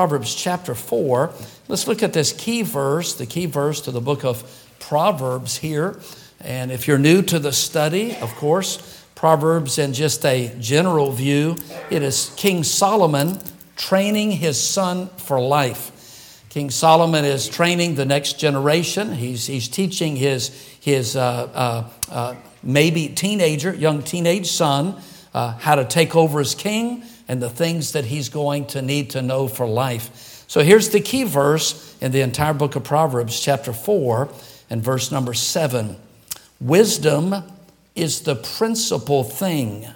Proverbs chapter 4. Let's look at this key verse, the key verse to the book of Proverbs here. And if you're new to the study, of course, Proverbs in just a general view, it is King Solomon training his son for life. King Solomon is training the next generation. He's, he's teaching his, his uh, uh, uh, maybe teenager, young teenage son, uh, how to take over as king and the things that he's going to need to know for life. So here's the key verse in the entire book of Proverbs, chapter 4, and verse number 7. Wisdom is the principal thing.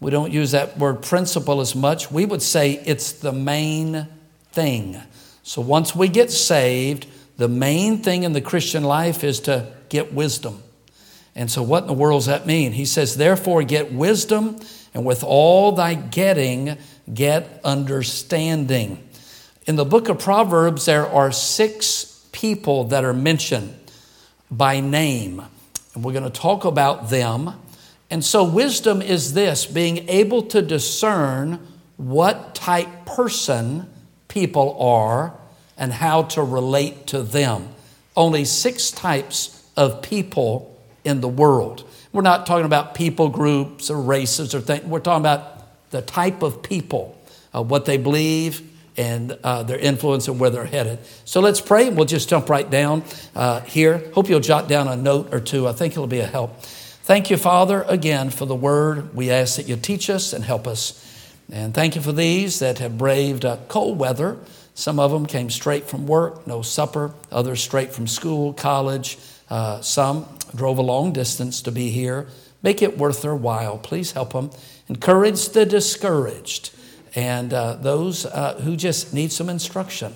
We don't use that word principle as much. We would say it's the main thing. So once we get saved, the main thing in the Christian life is to get wisdom. And so, what in the world does that mean? He says, Therefore, get wisdom and with all thy getting, get understanding. In the book of Proverbs, there are six people that are mentioned by name, and we're going to talk about them. And so, wisdom is this being able to discern what type person people are and how to relate to them. Only six types of people in the world. We're not talking about people groups or races or things. We're talking about the type of people, uh, what they believe, and uh, their influence and where they're headed. So let's pray. We'll just jump right down uh, here. Hope you'll jot down a note or two. I think it'll be a help. Thank you, Father, again for the word. We ask that you teach us and help us. And thank you for these that have braved uh, cold weather. Some of them came straight from work, no supper, others straight from school, college, uh, some drove a long distance to be here. Make it worth their while. Please help them. Encourage the discouraged and uh, those uh, who just need some instruction.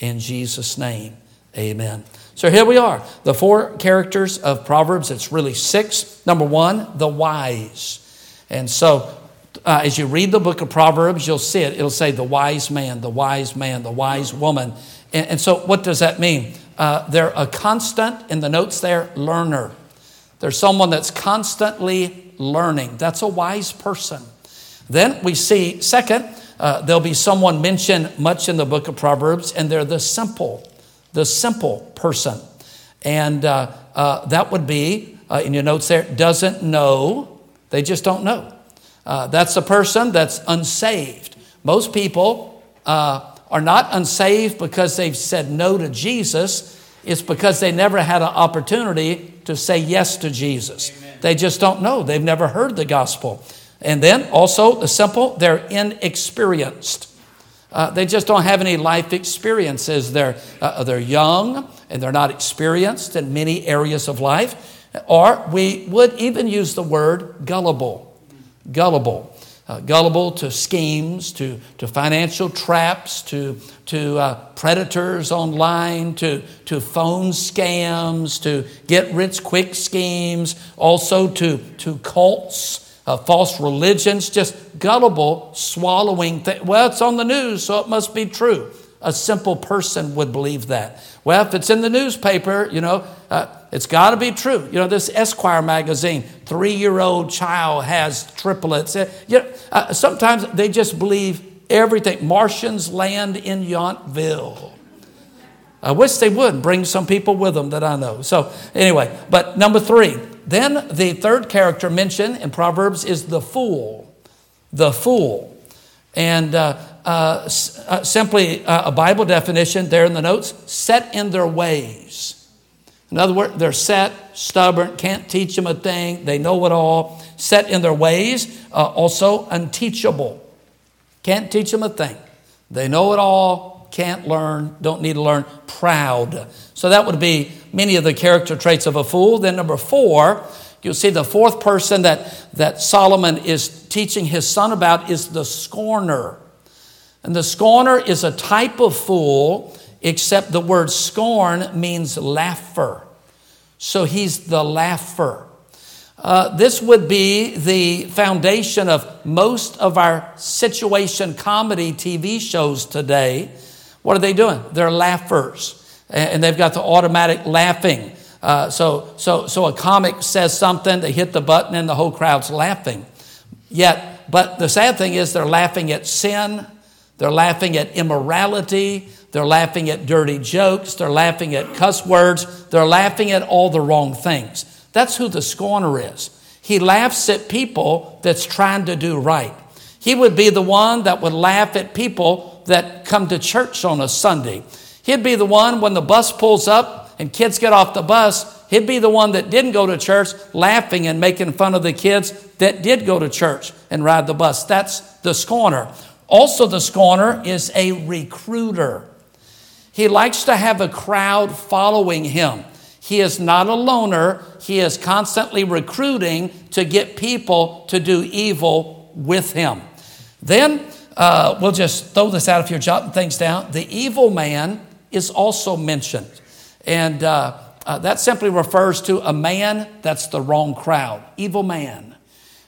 In Jesus' name, amen. So here we are, the four characters of Proverbs. It's really six. Number one, the wise. And so uh, as you read the book of Proverbs, you'll see it. It'll say the wise man, the wise man, the wise woman. And, and so, what does that mean? Uh, they're a constant, in the notes there, learner. There's someone that's constantly learning. That's a wise person. Then we see, second, uh, there'll be someone mentioned much in the book of Proverbs, and they're the simple, the simple person. And uh, uh that would be, uh, in your notes there, doesn't know, they just don't know. Uh, that's a person that's unsaved. Most people are not unsaved because they've said no to Jesus. It's because they never had an opportunity to say yes to Jesus. Amen. They just don't know. They've never heard the gospel. And then also, the simple, they're inexperienced. Uh, they just don't have any life experiences. They're, uh, they're young and they're not experienced in many areas of life. Or we would even use the word gullible. Gullible uh, gullible to schemes, to, to financial traps, to, to uh, predators online, to, to phone scams, to get rich quick schemes, also to, to cults, uh, false religions, just gullible, swallowing things. Well, it's on the news, so it must be true. A simple person would believe that. Well, if it's in the newspaper, you know, uh, it's got to be true. You know, this Esquire magazine, three year old child has triplets. Uh, you know, uh, sometimes they just believe everything. Martians land in Yountville. I wish they would bring some people with them that I know. So, anyway, but number three, then the third character mentioned in Proverbs is the fool. The fool. And uh, uh, uh, simply uh, a Bible definition there in the notes set in their ways. In other words, they're set, stubborn, can't teach them a thing, they know it all, set in their ways, also unteachable. Can't teach them a thing. They know it all, can't learn, don't need to learn, proud. So that would be many of the character traits of a fool. Then, number four, you'll see the fourth person that, that Solomon is teaching his son about is the scorner. And the scorner is a type of fool, except the word scorn means laugher. So he's the laugher. Uh, this would be the foundation of most of our situation comedy TV shows today. What are they doing? They're laughers, and they've got the automatic laughing. Uh, so, so, so a comic says something, they hit the button, and the whole crowd's laughing. Yet, but the sad thing is, they're laughing at sin They're laughing at immorality. They're laughing at dirty jokes. They're laughing at cuss words. They're laughing at all the wrong things. That's who the scorner is. He laughs at people that's trying to do right. He would be the one that would laugh at people that come to church on a Sunday. He'd be the one when the bus pulls up and kids get off the bus, he'd be the one that didn't go to church laughing and making fun of the kids that did go to church and ride the bus. That's the scorner. Also, the scorner is a recruiter. He likes to have a crowd following him. He is not a loner. He is constantly recruiting to get people to do evil with him. Then uh, we'll just throw this out if you're jotting things down. The evil man is also mentioned. And uh, uh, that simply refers to a man that's the wrong crowd, evil man.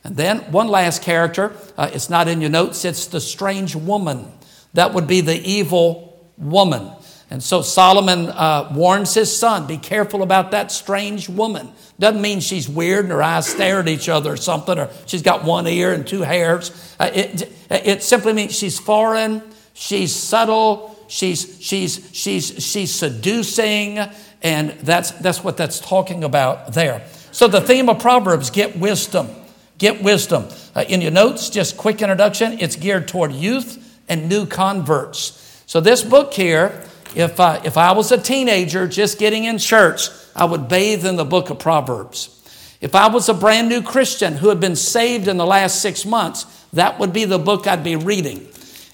And then one last character, uh, it's not in your notes, it's the strange woman. That would be the evil woman. And so Solomon uh, warns his son be careful about that strange woman. Doesn't mean she's weird and her eyes stare at each other or something, or she's got one ear and two hairs. Uh, it, it simply means she's foreign, she's subtle, she's, she's, she's, she's seducing, and that's, that's what that's talking about there. So the theme of Proverbs get wisdom. Get wisdom. Uh, in your notes, just quick introduction, it's geared toward youth and new converts. So this book here, if, uh, if I was a teenager just getting in church, I would bathe in the book of Proverbs. If I was a brand new Christian who had been saved in the last six months, that would be the book I'd be reading.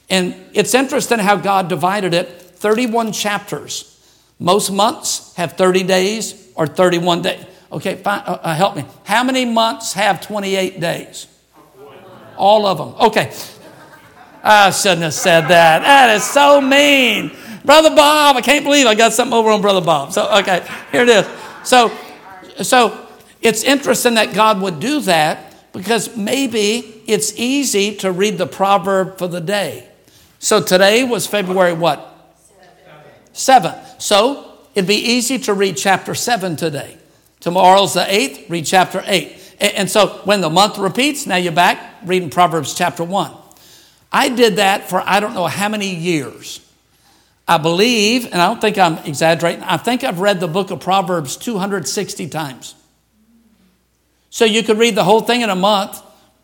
And it's interesting how God divided it 31 chapters. Most months have 30 days or 31 days. Okay, fine, uh, uh, help me. How many months have 28 days? All of them. Okay. I shouldn't have said that. That is so mean. Brother Bob, I can't believe I got something over on Brother Bob. So, okay, here it is. So, so it's interesting that God would do that because maybe it's easy to read the proverb for the day. So today was February what? Seven. So it'd be easy to read chapter seven today. Tomorrow's the eighth, read chapter eight. And so when the month repeats, now you're back reading Proverbs chapter one. I did that for I don't know how many years. I believe, and I don't think I'm exaggerating, I think I've read the book of Proverbs 260 times. So you could read the whole thing in a month,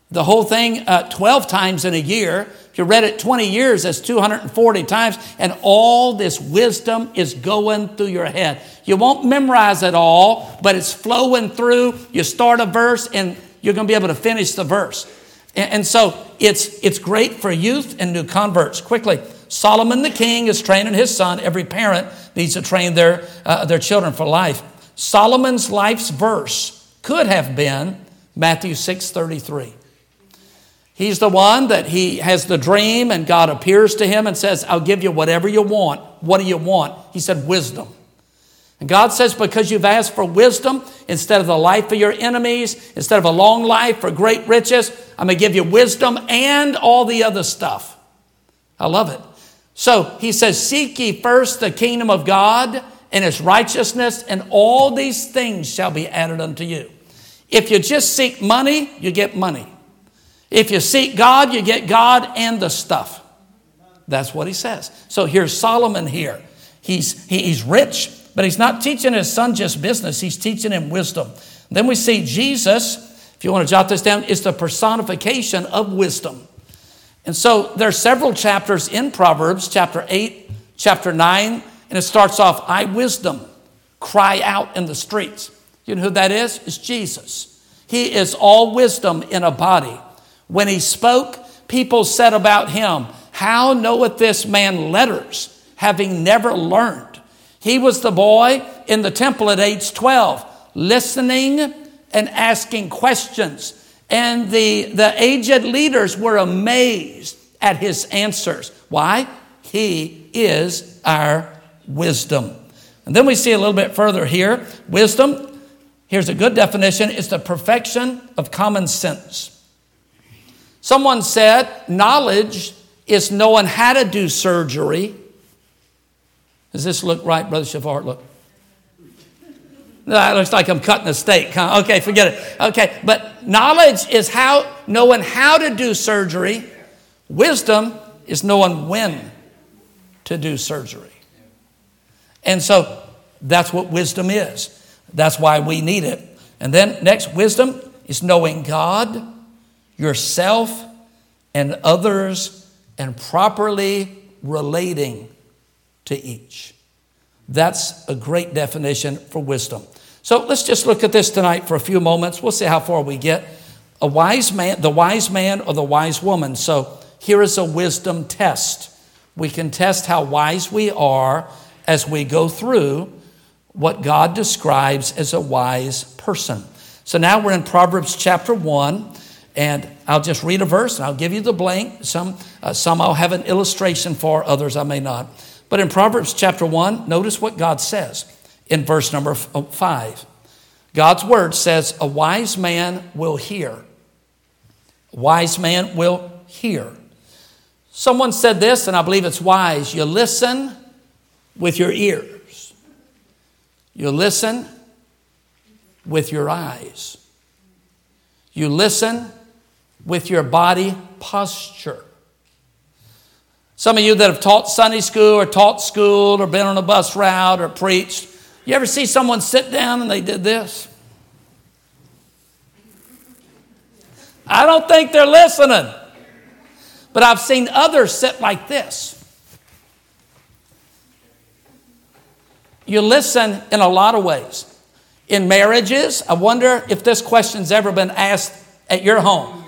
the whole thing uh, 12 times in a year. If you read it 20 years, that's 240 times, and all this wisdom is going through your head. You won't memorize it all, but it's flowing through. You start a verse, and you're going to be able to finish the verse. And, so it's, it's great for youth and new converts. Quickly, Solomon the king is training his son. Every parent needs to train their, uh, their children for life. Solomon's life's verse could have been Matthew 6 33. He's the one that he has the dream, and God appears to him and says, I'll give you whatever you want. What do you want? He said, Wisdom. And God says, Because you've asked for wisdom instead of the life of your enemies, instead of a long life for great riches, I'm going to give you wisdom and all the other stuff. I love it. So he says, Seek ye first the kingdom of God and his righteousness, and all these things shall be added unto you. If you just seek money, you get money. If you seek God, you get God and the stuff. That's what he says. So here's Solomon here. He's, he's rich, but he's not teaching his son just business, he's teaching him wisdom. Then we see Jesus, if you want to jot this down, is the personification of wisdom. And so there are several chapters in Proverbs, chapter 8, chapter 9, and it starts off, I wisdom, cry out in the streets. You know who that is? It's Jesus. He is all wisdom in a body. When he spoke, people said about him, How knoweth this man letters, having never learned? He was the boy in the temple at age 12, listening and asking questions and the, the aged leaders were amazed at his answers. Why? He is our wisdom. And then we see a little bit further here wisdom, here's a good definition, is the perfection of common sense. Someone said knowledge is knowing how to do surgery. Does this look right, Brother Shavart? Look. That looks like I'm cutting a steak. Huh? Okay, forget it. Okay, but knowledge is how knowing how to do surgery. Wisdom is knowing when to do surgery. And so that's what wisdom is. That's why we need it. And then, next, wisdom is knowing God, yourself, and others, and properly relating to each. That's a great definition for wisdom. So let's just look at this tonight for a few moments. We'll see how far we get. A wise man, the wise man or the wise woman. So here is a wisdom test. We can test how wise we are as we go through what God describes as a wise person. So now we're in Proverbs chapter 1, and I'll just read a verse and I'll give you the blank. Some, uh, some I'll have an illustration for, others I may not. But in Proverbs chapter 1, notice what God says in verse number uh, 5. God's word says, A wise man will hear. A wise man will hear. Someone said this, and I believe it's wise. You listen with your ears, you listen with your eyes, you listen with your body posture. Some of you that have taught Sunday school or taught school or been on a bus route or preached, you ever see someone sit down and they did this? I don't think they're listening. But I've seen others sit like this. You listen in a lot of ways. In marriages, I wonder if this question's ever been asked at your home.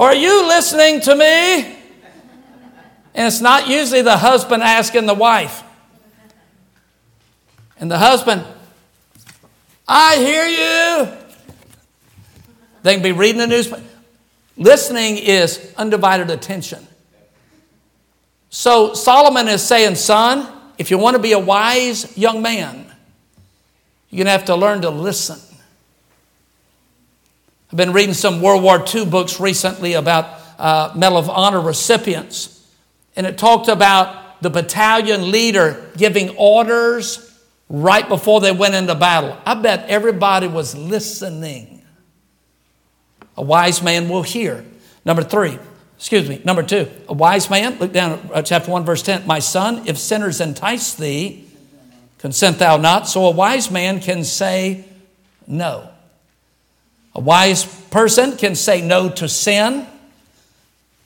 Are you listening to me? And it's not usually the husband asking the wife. And the husband, I hear you. They can be reading the newspaper. Listening is undivided attention. So Solomon is saying, son, if you want to be a wise young man, you're going to have to learn to listen. I've been reading some World War II books recently about uh, Medal of Honor recipients, and it talked about the battalion leader giving orders right before they went into battle. I bet everybody was listening. A wise man will hear. Number three, excuse me, number two, a wise man, look down at uh, chapter 1, verse 10. My son, if sinners entice thee, consent thou not. So a wise man can say no. A wise person can say no to sin,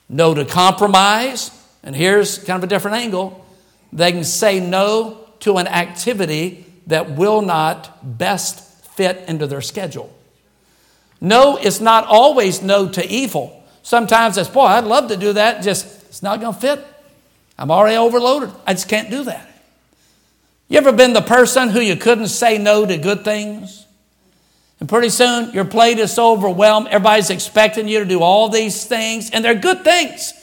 no to compromise, and here's kind of a different angle. They can say no to an activity that will not best fit into their schedule. No is not always no to evil. Sometimes it's, boy, I'd love to do that, just it's not going to fit. I'm already overloaded. I just can't do that. You ever been the person who you couldn't say no to good things? And pretty soon your plate is so overwhelmed, everybody's expecting you to do all these things, and they're good things.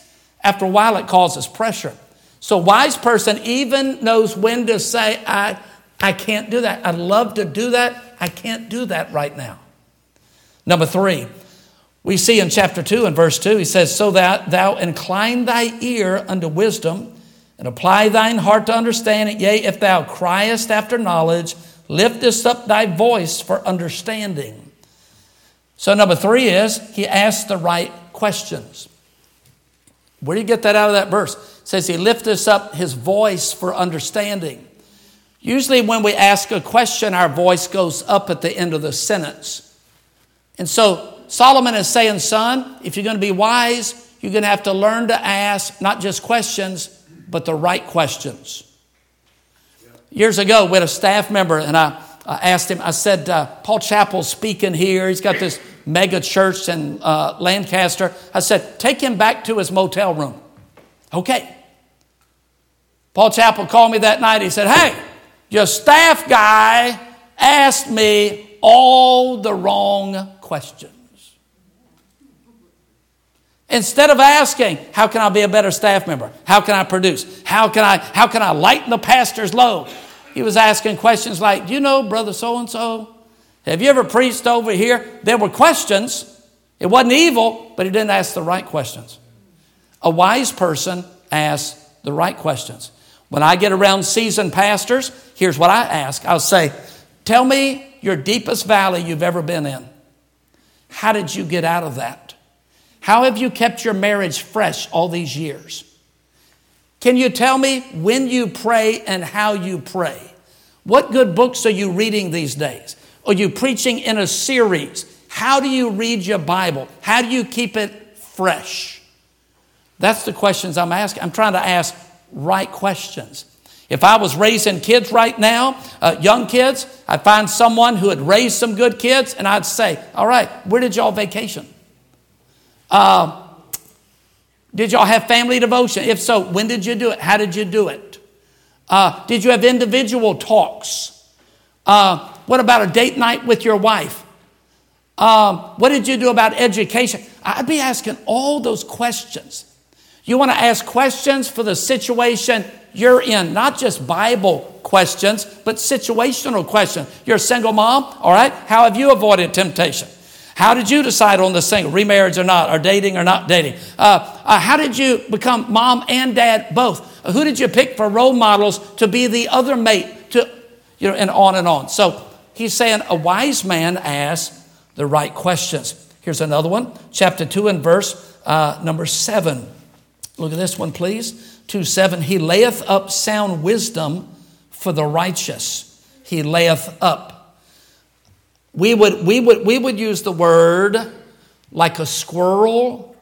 After a while, it causes pressure. So, wise person even knows when to say, I, I can't do that. I'd love to do that. I can't do that right now. Number three, we see in chapter 2 and verse 2, he says, So that thou incline thy ear unto wisdom and apply thine heart to understanding. Yea, if thou criest after knowledge, liftest up thy voice for understanding. So, number three is he asks the right questions. Where do you get that out of that verse? It says he lifteth up his voice for understanding. Usually, when we ask a question, our voice goes up at the end of the sentence. And so Solomon is saying, son, if you're going to be wise, you're going to have to learn to ask not just questions, but the right questions. Years ago, we had a staff member, and I, I asked him, I said, uh, Paul Chappell's speaking here. He's got this mega church in uh, Lancaster. I said, take him back to his motel room. Okay. Paul Chappell called me that night. He said, Hey, your staff guy asked me all the wrong questions. Instead of asking, how can I be a better staff member? How can I produce? How can I, how can I lighten the pastor's load? He was asking questions like, Do you know, brother so and so? Have you ever preached over here? There were questions. It wasn't evil, but he didn't ask the right questions. A wise person asks the right questions. When I get around seasoned pastors, here's what I ask I'll say, Tell me your deepest valley you've ever been in. How did you get out of that? How have you kept your marriage fresh all these years? Can you tell me when you pray and how you pray? What good books are you reading these days? Are you preaching in a series? How do you read your Bible? How do you keep it fresh? That's the questions I'm asking. I'm trying to ask right questions. If I was raising kids right now, uh, young kids, I'd find someone who had raised some good kids, and I'd say, All right, where did y'all vacation? Uh, did y'all have family devotion? If so, when did you do it? How did you do it? Uh, did you have individual talks? Uh, what about a date night with your wife? Um, what did you do about education? I'd be asking all those questions. You want to ask questions for the situation you're in, not just Bible questions, but situational questions. You're a single mom, all right? How have you avoided temptation? How did you decide on this thing, remarriage or not, or dating or not dating? Uh, uh, how did you become mom and dad both? Who did you pick for role models to be the other mate? To, you know, and on and on. So he's saying a wise man asks the right questions. Here's another one, chapter 2 and verse uh, number 7. Look at this one, please. 2 7. He layeth up sound wisdom for the righteous. He layeth up. We would, we would, we would use the word like a squirrel.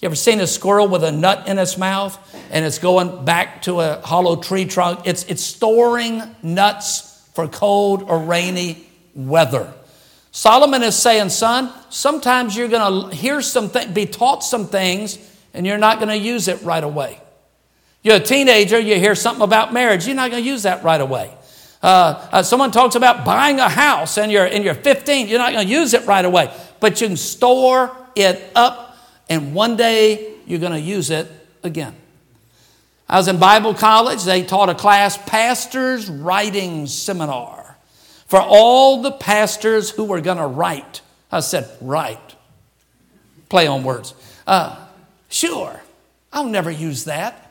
You ever seen a squirrel with a nut in its mouth and it's going back to a hollow tree trunk? It's, it's storing nuts for cold or rainy weather. Solomon is saying, son, sometimes you're going to hear some th- be taught some things and you're not going to use it right away. You're a teenager, you hear something about marriage, you're not going to use that right away. Uh, uh, someone talks about buying a house and you're, and you're 15, you're not going to use it right away, but you can store it up and one day you're going to use it again. I was in Bible college, they taught a class, Pastors Writing Seminar, for all the pastors who were going to write. I said, write. Play on words. Uh, Sure, I'll never use that.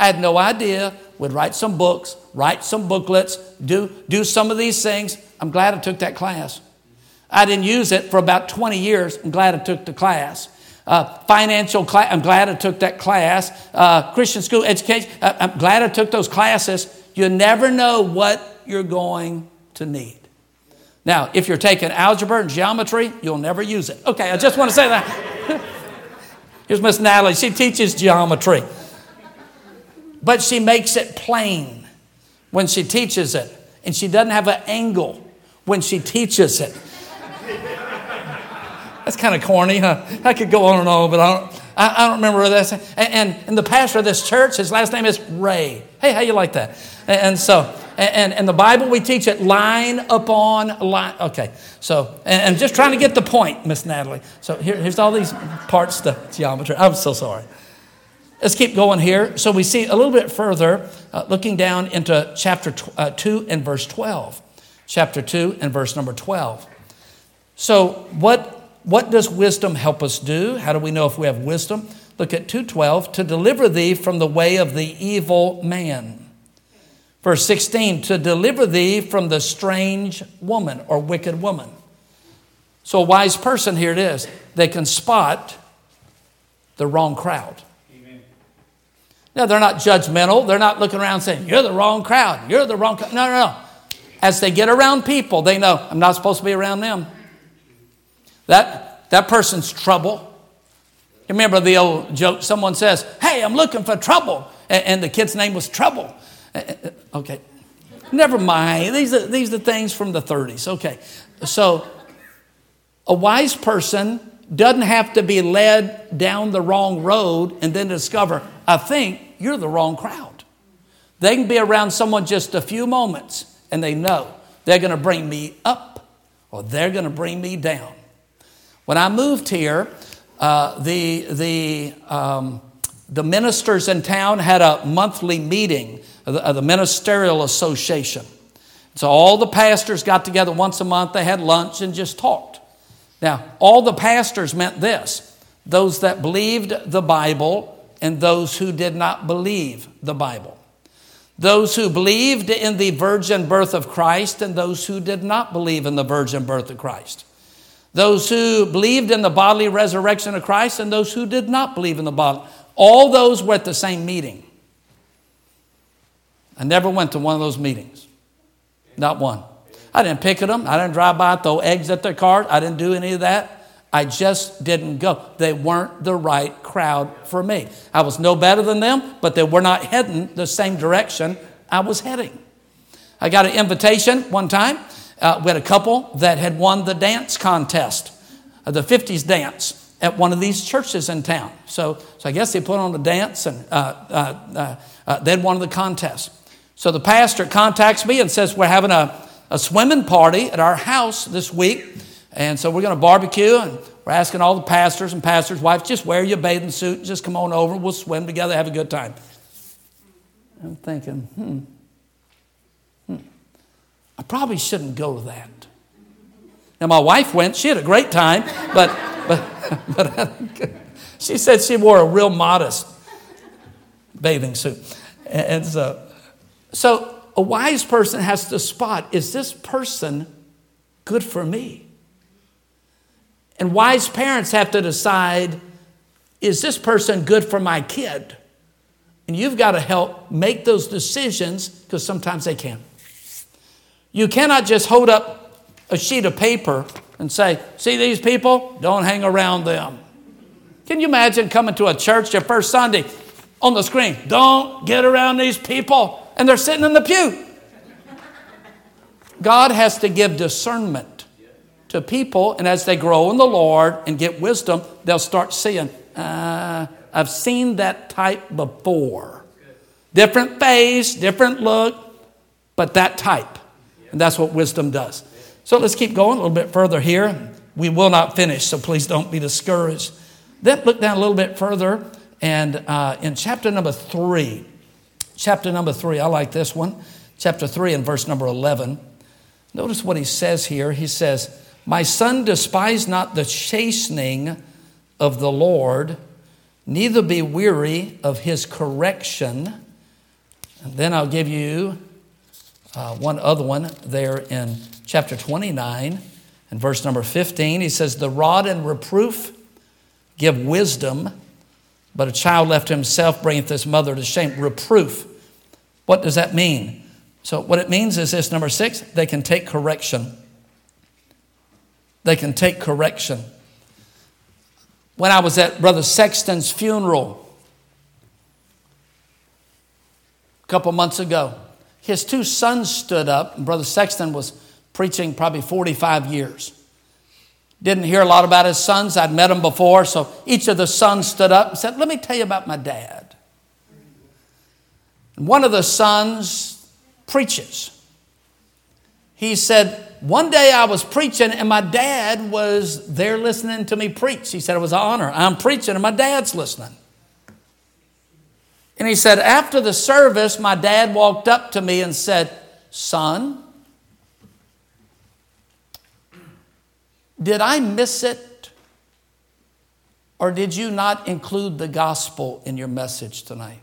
I had no idea. Would write some books, write some booklets, do, do some of these things. I'm glad I took that class. I didn't use it for about 20 years. I'm glad I took the class. Uh, financial class, I'm glad I took that class. Uh, Christian school education, uh, I'm glad I took those classes. You never know what you're going to need. Now, if you're taking algebra and geometry, you'll never use it. Okay, I just want to say that. Here's Miss Natalie. She teaches geometry. But she makes it plain when she teaches it. And she doesn't have an angle when she teaches it. That's kind of corny, huh? I could go on and on, but I don't, I, I don't remember that. And, and, and, the pastor of this church, his last name is Ray. Hey, how you like that? And, and so, and, and the Bible, we teach it line upon line. Okay, so, and, just trying to get the point, Miss Natalie. So here, here's all these parts to geometry. I'm so sorry. Let's keep going here. So we see a little bit further, uh, looking down into chapter tw- uh, 2 and verse 12. Chapter 2 and verse number 12. So, what, what does wisdom help us do? How do we know if we have wisdom? Look at 2:12 to deliver thee from the way of the evil man Verse 16, to deliver thee from the strange woman or wicked woman. So, a wise person, here it is, they can spot the wrong crowd. Now, they're not judgmental. They're not looking around saying, You're the wrong crowd. You're the wrong crowd. No, no, no. As they get around people, they know, I'm not supposed to be around them. That, that person's trouble. Remember the old joke? Someone says, Hey, I'm looking for trouble. And, and the kid's name was Trouble. Okay. Never mind. These are, these are things from the 30s. Okay. So, a wise person doesn't have to be led down the wrong road and then discover, I think you're the wrong crowd. They can be around someone just a few moments and they know they're going to bring me up or they're going to bring me down. When I moved here, uh, the, the, um, the ministers in town had a monthly meeting of the, of the Ministerial Association. So all the pastors got together once a month, they had lunch and just talked. Now, all the pastors meant this those that believed the Bible and those who did not believe the Bible. Those who believed in the virgin birth of Christ and those who did not believe in the virgin birth of Christ. Those who believed in the bodily resurrection of Christ and those who did not believe in the body. All those were at the same meeting. I never went to one of those meetings. Not one. I didn't pick at them. I didn't drive by, throw eggs at their cars. I didn't do any of that. I just didn't go. They weren't the right crowd for me. I was no better than them, but they were not heading the same direction I was heading. I got an invitation one time. Uh, we had a couple that had won the dance contest, uh, the 50s dance, at one of these churches in town. So, so I guess they put on a dance and uh, uh, uh, uh they'd won the contest. So the pastor contacts me and says, We're having a, a swimming party at our house this week. And so we're going to barbecue and we're asking all the pastors and pastors' wives, just wear your bathing suit, and just come on over, we'll swim together, have a good time. I'm thinking, hmm, hmm, I probably shouldn't go to that. Now, my wife went, she had a great time, but, but, but she said she wore a real modest bathing suit. And so, so a wise person has to spot is this person good for me? And wise parents have to decide is this person good for my kid? And you've got to help make those decisions because sometimes they can. You cannot just hold up a sheet of paper and say, See these people? Don't hang around them. Can you imagine coming to a church your first Sunday on the screen? Don't get around these people. And they're sitting in the pew. God has to give discernment to people, and as they grow in the Lord and get wisdom, they'll start seeing, uh, I've seen that type before. Different face, different look, but that type. And that's what wisdom does. So let's keep going a little bit further here. We will not finish, so please don't be discouraged. Then look down a little bit further, and uh, in chapter number three, chapter number three, I like this one, chapter three and verse number 11. Notice what he says here. He says, my son, despise not the chastening of the Lord, neither be weary of his correction. And then I'll give you uh, one other one there in chapter 29 and verse number 15. He says, The rod and reproof give wisdom, but a child left to himself bringeth his mother to shame. Reproof. What does that mean? So, what it means is this number six, they can take correction. They can take correction. When I was at Brother Sexton's funeral a couple months ago, his two sons stood up, and Brother Sexton was preaching probably 45 years. Didn't hear a lot about his sons. I'd met them before, so each of the sons stood up and said, Let me tell you about my dad. One of the sons preaches. He said, one day I was preaching and my dad was there listening to me preach. He said it was an honor. I'm preaching and my dad's listening. And he said, after the service, my dad walked up to me and said, Son, did I miss it? Or did you not include the gospel in your message tonight?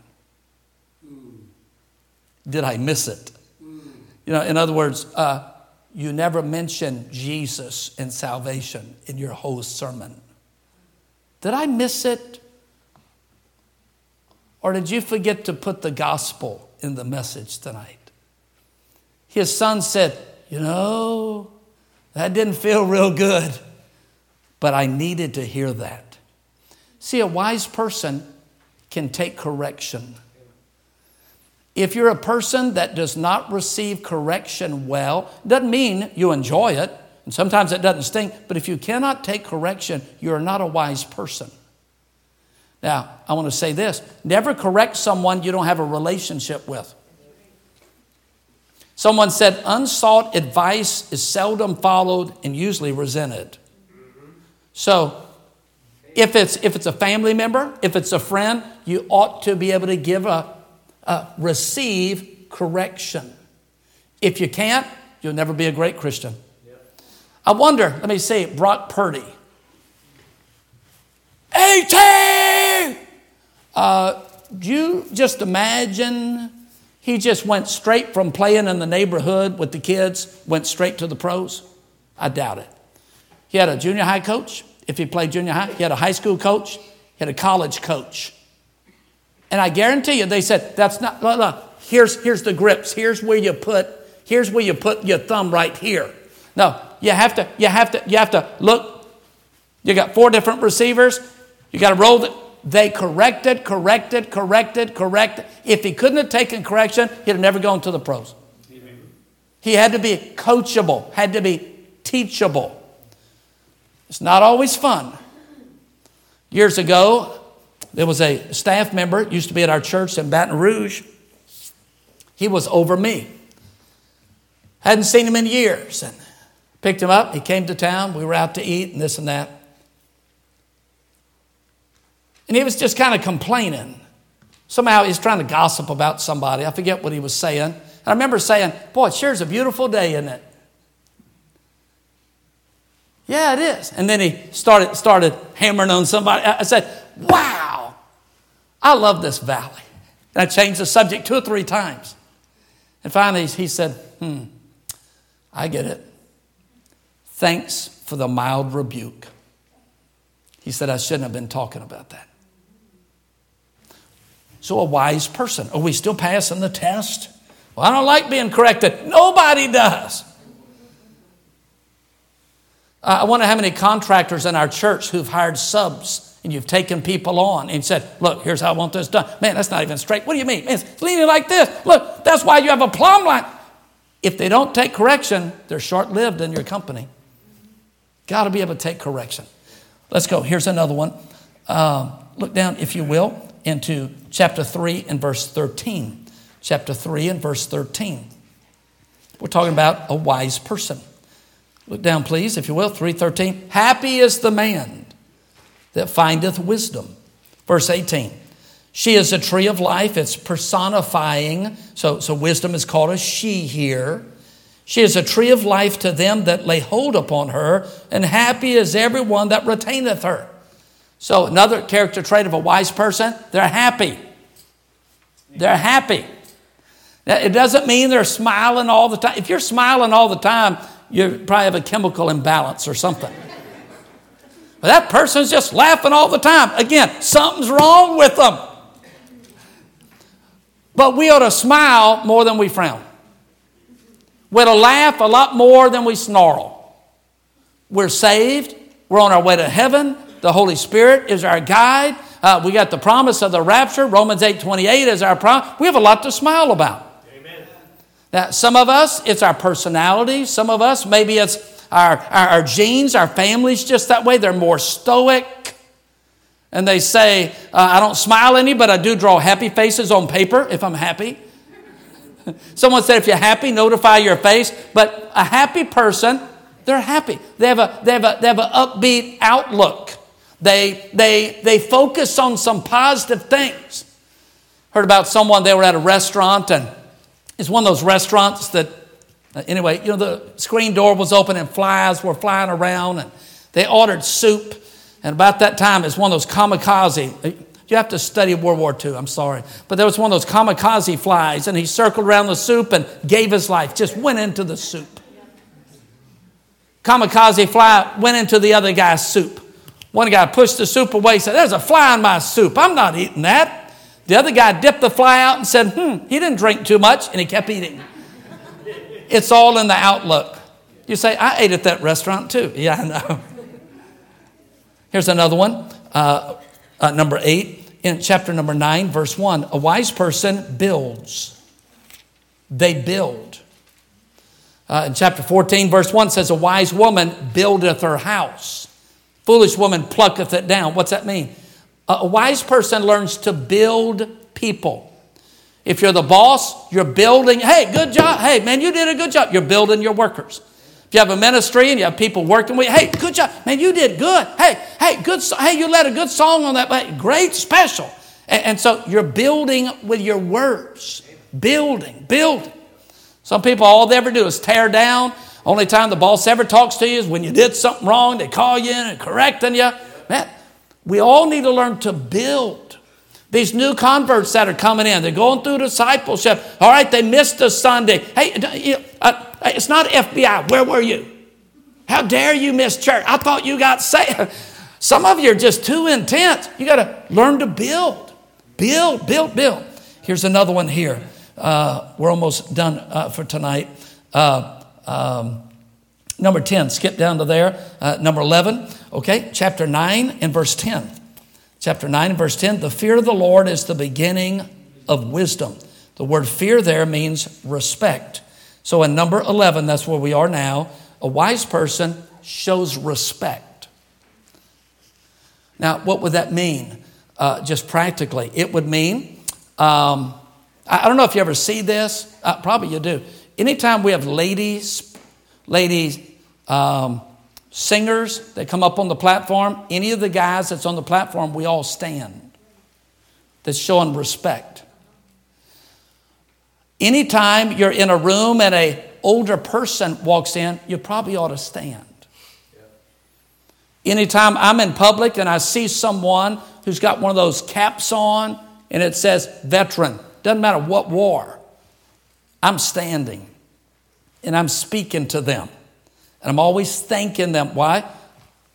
Did I miss it? You know, in other words, uh, you never mention Jesus and salvation in your whole sermon. Did I miss it? Or did you forget to put the gospel in the message tonight? His son said, You know, that didn't feel real good, but I needed to hear that. See, a wise person can take correction. If you're a person that does not receive correction well, doesn't mean you enjoy it, and sometimes it doesn't sting, but if you cannot take correction, you're not a wise person. Now, I want to say this never correct someone you don't have a relationship with. Someone said, unsought advice is seldom followed and usually resented. So, if it's, if it's a family member, if it's a friend, you ought to be able to give a uh, receive correction. If you can't, you'll never be a great Christian. I wonder, let me say, Brock Purdy. 18! Uh, do you just imagine he just went straight from playing in the neighborhood with the kids, went straight to the pros? I doubt it. He had a junior high coach. If he played junior high, he had a high school coach, he had a college coach. And I guarantee you, they said, that's not, look, look. here's, here's the grips. Here's where you put, here's where you put your thumb right here. No, you have to, you have to, you have to look. You got four different receivers. You got to roll the, they corrected, corrected, corrected, corrected. If he couldn't have taken correction, he'd have never gone to the pros. He had to be coachable, had to be teachable. It's not always fun. Years ago, there was a staff member, used to be at our church in Baton Rouge. He was over me. Hadn't seen him in years. And picked him up. He came to town. We were out to eat and this and that. And he was just kind of complaining. Somehow he's trying to gossip about somebody. I forget what he was saying. And I remember saying, Boy, it sure is a beautiful day, isn't it? Yeah, it is. And then he started, started hammering on somebody. I said, Wow, I love this valley. And I changed the subject two or three times. And finally he said, Hmm, I get it. Thanks for the mild rebuke. He said, I shouldn't have been talking about that. So, a wise person. Are we still passing the test? Well, I don't like being corrected. Nobody does. I wonder how many contractors in our church who've hired subs and you've taken people on and said, Look, here's how I want this done. Man, that's not even straight. What do you mean? Man, it's leaning like this. Look, that's why you have a plumb line. If they don't take correction, they're short lived in your company. Got to be able to take correction. Let's go. Here's another one. Uh, look down, if you will, into chapter 3 and verse 13. Chapter 3 and verse 13. We're talking about a wise person. Look down, please, if you will, 313. Happy is the man that findeth wisdom. Verse 18. She is a tree of life. It's personifying. So, so wisdom is called a she here. She is a tree of life to them that lay hold upon her, and happy is everyone that retaineth her. So, another character trait of a wise person, they're happy. They're happy. it doesn't mean they're smiling all the time. If you're smiling all the time, you probably have a chemical imbalance or something. But that person's just laughing all the time. Again, something's wrong with them. But we ought to smile more than we frown. We ought to laugh a lot more than we snarl. We're saved. We're on our way to heaven. The Holy Spirit is our guide. Uh, we got the promise of the rapture. Romans 8 28 is our promise. We have a lot to smile about. Amen. Now, some of us, it's our personality. Some of us, maybe it's our, our, our genes, our families just that way. They're more stoic. And they say, uh, I don't smile any, but I do draw happy faces on paper if I'm happy. Someone said, if you're happy, notify your face. But a happy person, they're happy. They have a, they have a, they have an upbeat outlook. They, they, they focus on some positive things. Heard about someone, they were at a restaurant, and it's one of those restaurants that, anyway, you know, the screen door was open and flies were flying around, and they ordered soup. And about that time, it's one of those kamikaze. You have to study World War II, I'm sorry. But there was one of those kamikaze flies, and he circled around the soup and gave his life, just went into the soup. Kamikaze fly went into the other guy's soup. One guy pushed the soup away, said, There's a fly in my soup. I'm not eating that. The other guy dipped the fly out and said, Hmm, he didn't drink too much, and he kept eating. It's all in the outlook. You say, I ate at that restaurant too. Yeah, I know. Here's another one, uh, uh, number eight, in chapter number nine, verse one. A wise person builds, they build. Uh, in chapter 14, verse 1 says, A wise woman buildeth her house. Foolish woman plucketh it down. What's that mean? A wise person learns to build people. If you're the boss, you're building, hey, good job. Hey, man, you did a good job. You're building your workers. If you have a ministry and you have people working with you, hey, good job. Man, you did good. Hey, hey, good. Hey, you led a good song on that. Great, special. And, and so you're building with your words. Building, building. Some people, all they ever do is tear down. Only time the boss ever talks to you is when you did something wrong. They call you in and correcting you. Man, we all need to learn to build. These new converts that are coming in, they're going through discipleship. All right, they missed a Sunday. Hey, uh, it's not FBI. Where were you? How dare you miss church? I thought you got saved. Some of you are just too intense. You got to learn to build. Build, build, build. Here's another one here. Uh, we're almost done uh, for tonight. Uh, um, number 10, skip down to there. Uh, number 11, okay, chapter 9 and verse 10. Chapter 9 and verse 10 the fear of the Lord is the beginning of wisdom. The word fear there means respect. So in number 11, that's where we are now, a wise person shows respect. Now, what would that mean? Uh, just practically, it would mean, um, I, I, don't know if you ever see this, uh, probably you do. Anytime we have ladies, ladies, um, singers that come up on the platform, any of the guys that's on the platform, we all stand. That's showing respect. Anytime you're in a room and a older person walks in, you probably ought to stand. Anytime I'm in public and I see someone who's got one of those caps on and it says veteran, doesn't matter what war, I'm standing and I'm speaking to them. And I'm always thanking them. Why?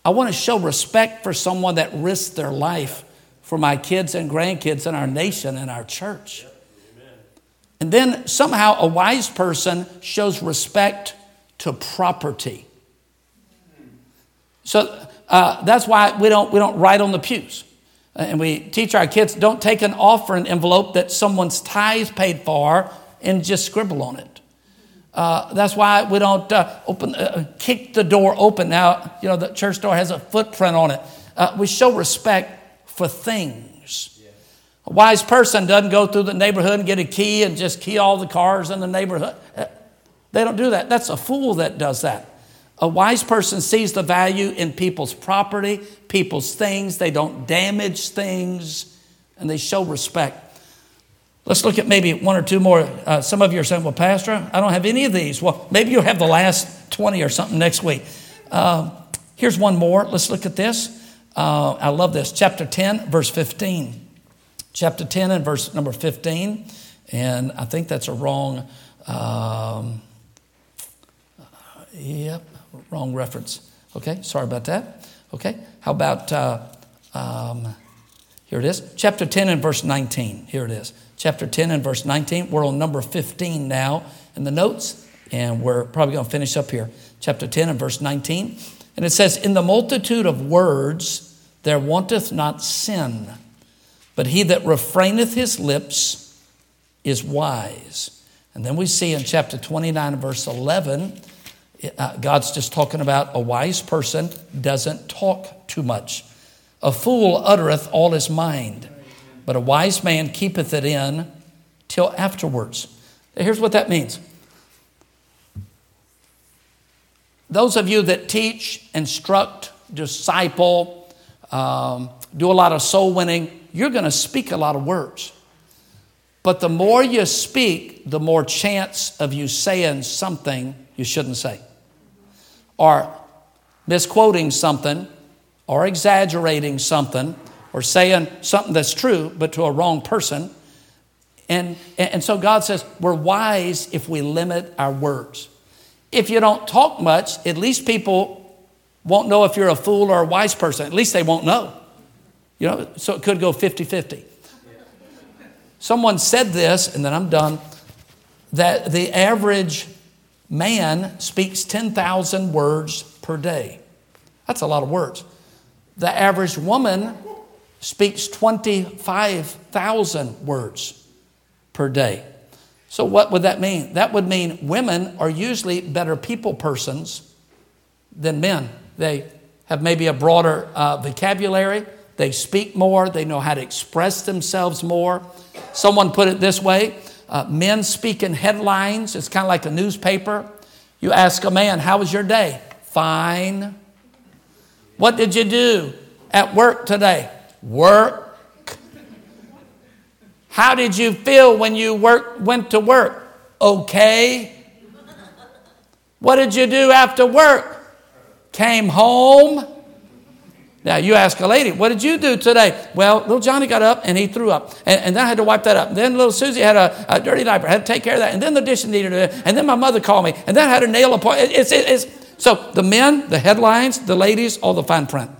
I want to show respect for someone that risked their life for my kids and grandkids and our nation and our church. And then somehow a wise person shows respect to property. So uh, that's why we don't, we don't write on the pews. And we teach our kids don't take an offering envelope that someone's tithe paid for and just scribble on it. Uh, that's why we don't uh, open, uh, kick the door open. Now, you know, the church door has a footprint on it. Uh, we show respect for things. A wise person doesn't go through the neighborhood and get a key and just key all the cars in the neighborhood. Uh, they don't do that. That's a fool that does that. A wise person sees the value in people's property, people's things. They don't damage things, and they show respect. Let's look at maybe one or two more. Uh, some of you are saying, Well, Pastor, I don't have any of these. Well, maybe you'll have the last 20 or something next week. Uh, here's one more. Let's look at this. Uh, I love this. Chapter 10, verse 15. Chapter 10 and verse number 15. And I think that's a wrong, um, yep, wrong reference. Okay, sorry about that. Okay, how about, uh, um, here it is, chapter 10 and verse 19. Here it is chapter 10 and verse 19. We're on number 15 now in the notes, and we're probably going to finish up here. Chapter 10 and verse 19. And it says, In the multitude of words there wanteth not sin, but he that refraineth his lips is wise. And then we see in chapter 29 and verse 11, uh, God's just talking about a wise person doesn't talk too much. A fool uttereth all his mind but a wise man keepeth it in till afterwards. Here's what that means. Those of you that teach, instruct, disciple, um, do a lot of soul winning, you're going to speak a lot of words. But the more you speak, the more chance of you saying something you shouldn't say, or misquoting something, or exaggerating something, or saying something that's true, but to a wrong person. And, and so God says, we're wise if we limit our words. If you don't talk much, at least people won't know if you're a fool or a wise person. At least they won't know. You know, so it could go 50 50. Someone said this, and then I'm done, that the average man speaks 10,000 words per day. That's a lot of words. The average woman speaks 25,000 words per day. So, what would that mean? That would mean women are usually better people persons than men. They have maybe a broader uh, vocabulary, they speak more, they know how to express themselves more. Someone put it this way uh, men speak in headlines, it's kind of like a newspaper. You ask a man, How was your day? Fine. What did you do at work today? Work. How did you feel when you work, went to work? Okay. What did you do after work? Came home. Now, you ask a lady, what did you do today? Well, little Johnny got up and he threw up. And, and then I had to wipe that up. Then little Susie had a, a, dirty diaper. I had to take care of that. And then the dish needed it. And then my mother called me. And then I had a nail appointment. It's, it's, so the men, the headlines, the ladies, all the fine print.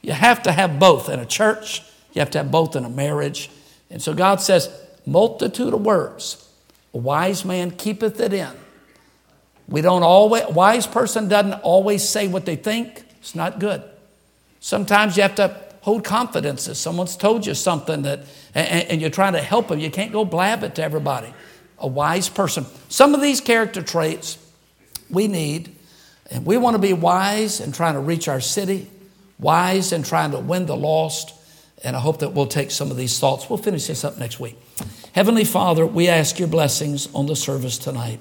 You have to have both in a church, you have to have both in a marriage. And so God says, multitude of words. A wise man keepeth it in. We don't always, wise person doesn't always say what they think. It's not good. Sometimes you have to hold confidences. someone's told you something that, and, and you're trying to help them. You can't go blab it to everybody. A wise person. Some of these character traits we need, and we want to be wise in trying to reach our city, wise in trying to win the lost. And I hope that we'll take some of these thoughts. We'll finish this up next week. Heavenly Father, we ask your blessings on the service tonight.